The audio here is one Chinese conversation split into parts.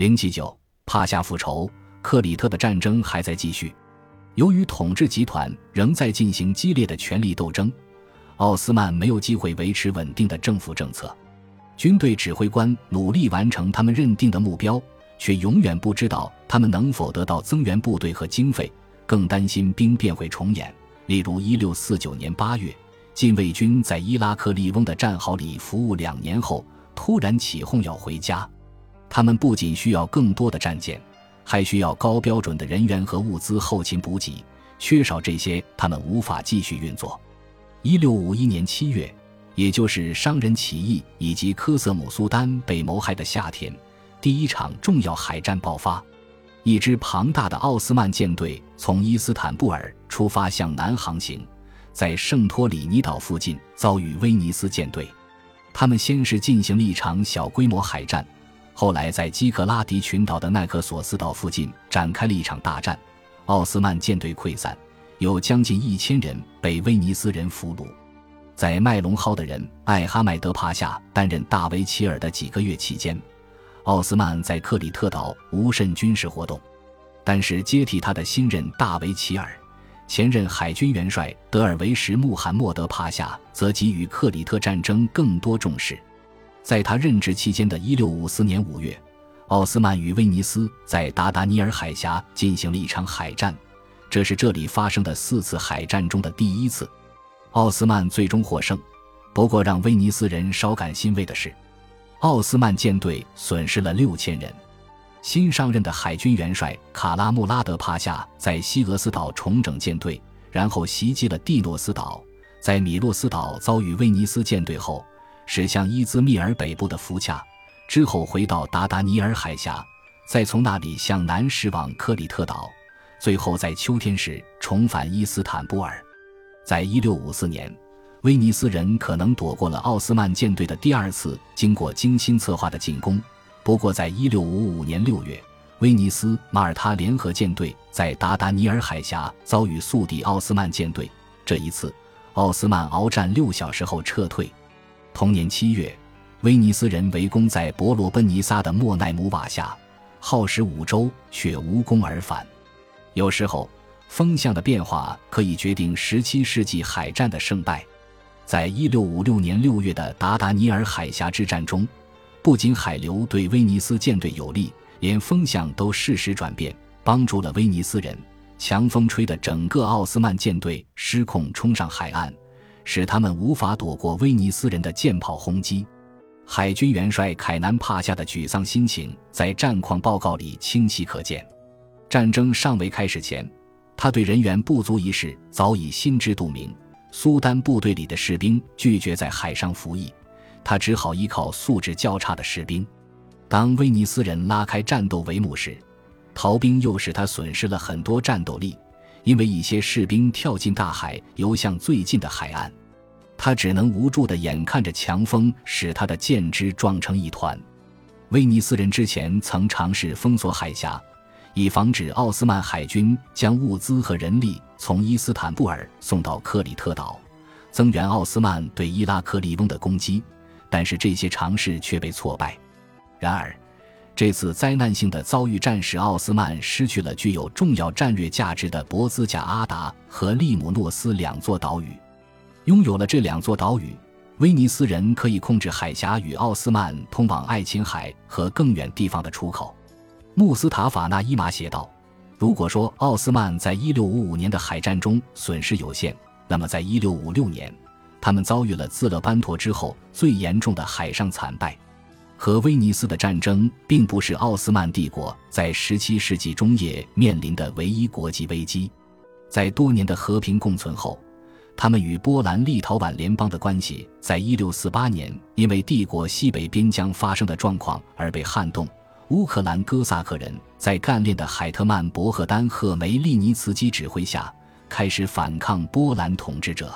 零七九，帕夏复仇，克里特的战争还在继续。由于统治集团仍在进行激烈的权力斗争，奥斯曼没有机会维持稳定的政府政策。军队指挥官努力完成他们认定的目标，却永远不知道他们能否得到增援部队和经费，更担心兵变会重演。例如，一六四九年八月，禁卫军在伊拉克利翁的战壕里服务两年后，突然起哄要回家。他们不仅需要更多的战舰，还需要高标准的人员和物资后勤补给。缺少这些，他们无法继续运作。一六五一年七月，也就是商人起义以及科瑟姆苏丹被谋害的夏天，第一场重要海战爆发。一支庞大的奥斯曼舰队从伊斯坦布尔出发向南航行，在圣托里尼岛附近遭遇威尼斯舰队。他们先是进行了一场小规模海战。后来，在基克拉迪群岛的奈克索斯岛附近展开了一场大战，奥斯曼舰队溃散，有将近一千人被威尼斯人俘虏。在麦隆号的人艾哈迈德帕夏担任大维齐尔的几个月期间，奥斯曼在克里特岛无甚军事活动。但是接替他的新任大维齐尔，前任海军元帅德尔维什穆罕默德帕夏则给予克里特战争更多重视。在他任职期间的1654年5月，奥斯曼与威尼斯在达达尼尔海峡进行了一场海战，这是这里发生的四次海战中的第一次。奥斯曼最终获胜，不过让威尼斯人稍感欣慰的是，奥斯曼舰队损失了六千人。新上任的海军元帅卡拉穆拉德帕夏在西俄斯岛重整舰队，然后袭击了蒂诺斯岛，在米洛斯岛遭遇威尼斯舰队后。驶向伊兹密尔北部的福恰，之后回到达达尼尔海峡，再从那里向南驶往克里特岛，最后在秋天时重返伊斯坦布尔。在一六五四年，威尼斯人可能躲过了奥斯曼舰队的第二次经过精心策划的进攻。不过，在一六五五年六月，威尼斯马耳他联合舰队在达达尼尔海峡遭遇宿敌奥斯曼舰队，这一次，奥斯曼鏖战六小时后撤退。同年七月，威尼斯人围攻在伯罗奔尼撒的莫奈姆瓦下，耗时五周却无功而返。有时候，风向的变化可以决定十七世纪海战的胜败。在一六五六年六月的达达尼尔海峡之战中，不仅海流对威尼斯舰队有利，连风向都适时转变，帮助了威尼斯人。强风吹得整个奥斯曼舰队失控冲上海岸。使他们无法躲过威尼斯人的舰炮轰击。海军元帅凯南帕夏的沮丧心情在战况报告里清晰可见。战争尚未开始前，他对人员不足一事早已心知肚明。苏丹部队里的士兵拒绝在海上服役，他只好依靠素质较差的士兵。当威尼斯人拉开战斗帷幕时，逃兵又使他损失了很多战斗力，因为一些士兵跳进大海，游向最近的海岸。他只能无助地眼看着强风使他的舰只撞成一团。威尼斯人之前曾尝试封锁海峡，以防止奥斯曼海军将物资和人力从伊斯坦布尔送到克里特岛，增援奥斯曼对伊拉克利翁的攻击。但是这些尝试却被挫败。然而，这次灾难性的遭遇战使奥斯曼失去了具有重要战略价值的博兹贾阿达和利姆诺斯两座岛屿。拥有了这两座岛屿，威尼斯人可以控制海峡与奥斯曼通往爱琴海和更远地方的出口。穆斯塔法纳伊马写道：“如果说奥斯曼在1655年的海战中损失有限，那么在1656年，他们遭遇了自勒班陀之后最严重的海上惨败。和威尼斯的战争并不是奥斯曼帝国在17世纪中叶面临的唯一国际危机，在多年的和平共存后。”他们与波兰立陶宛联邦的关系，在一六四八年因为帝国西北边疆发生的状况而被撼动。乌克兰哥萨克人在干练的海特曼博赫丹赫梅利尼茨基指挥下，开始反抗波兰统治者。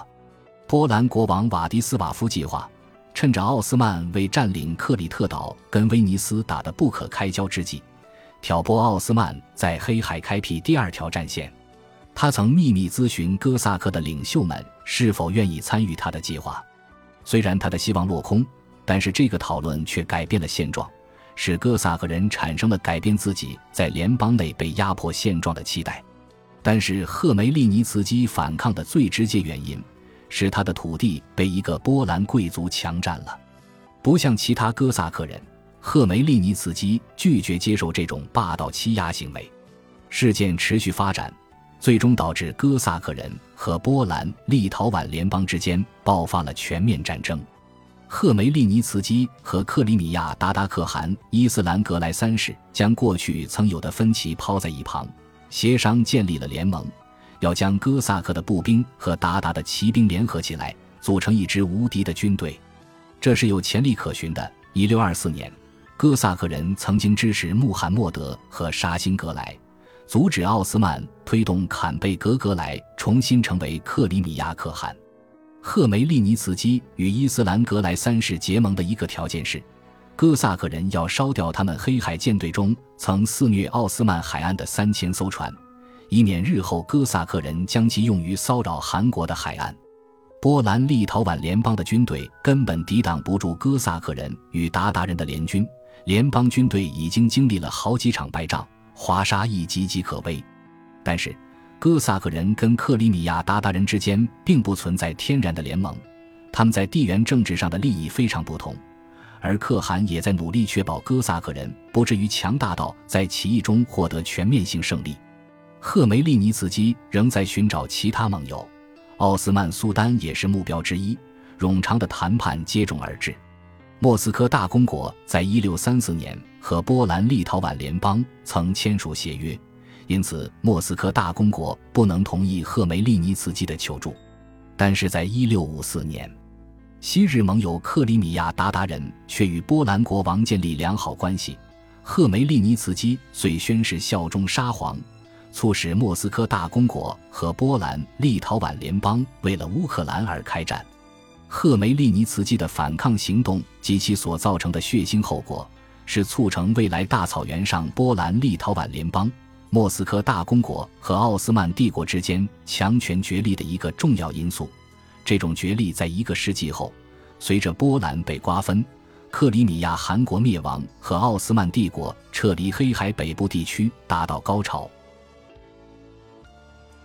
波兰国王瓦迪斯瓦夫计划，趁着奥斯曼为占领克里特岛跟威尼斯打得不可开交之际，挑拨奥斯曼在黑海开辟第二条战线。他曾秘密咨询哥萨克的领袖们是否愿意参与他的计划，虽然他的希望落空，但是这个讨论却改变了现状，使哥萨克人产生了改变自己在联邦内被压迫现状的期待。但是赫梅利尼茨基反抗的最直接原因，是他的土地被一个波兰贵族强占了。不像其他哥萨克人，赫梅利尼茨基拒绝接受这种霸道欺压行为。事件持续发展，最终导致哥萨克人和波兰立陶宛联邦之间爆发了全面战争。赫梅利尼茨基和克里米亚达达可汗伊斯兰格莱三世将过去曾有的分歧抛在一旁。协商建立了联盟，要将哥萨克的步兵和鞑靼的骑兵联合起来，组成一支无敌的军队。这是有潜力可循的。一六二四年，哥萨克人曾经支持穆罕默德和沙辛格莱，阻止奥斯曼推动坎贝格格莱重新成为克里米亚可汗。赫梅利尼茨基与伊斯兰格莱三世结盟的一个条件是。哥萨克人要烧掉他们黑海舰队中曾肆虐奥斯曼海岸的三千艘船，以免日后哥萨克人将其用于骚扰韩国的海岸。波兰立陶宛联邦的军队根本抵挡不住哥萨克人与鞑靼人的联军，联邦军队已经经历了好几场败仗，华沙亦岌岌可危。但是，哥萨克人跟克里米亚鞑靼人之间并不存在天然的联盟，他们在地缘政治上的利益非常不同。而可汗也在努力确保哥萨克人不至于强大到在起义中获得全面性胜利。赫梅利尼茨基仍在寻找其他盟友，奥斯曼苏丹也是目标之一。冗长的谈判接踵而至。莫斯科大公国在一六三四年和波兰立陶宛联邦曾签署协约，因此莫斯科大公国不能同意赫梅利尼茨基的求助。但是在一六五四年。昔日盟友克里米亚鞑靼人却与波兰国王建立良好关系，赫梅利尼茨基遂宣誓效忠沙皇，促使莫斯科大公国和波兰立陶宛联邦为了乌克兰而开战。赫梅利尼茨基的反抗行动及其所造成的血腥后果，是促成未来大草原上波兰立陶宛联邦、莫斯科大公国和奥斯曼帝国之间强权角力的一个重要因素。这种角力在一个世纪后，随着波兰被瓜分、克里米亚汗国灭亡和奥斯曼帝国撤离黑海北部地区达到高潮。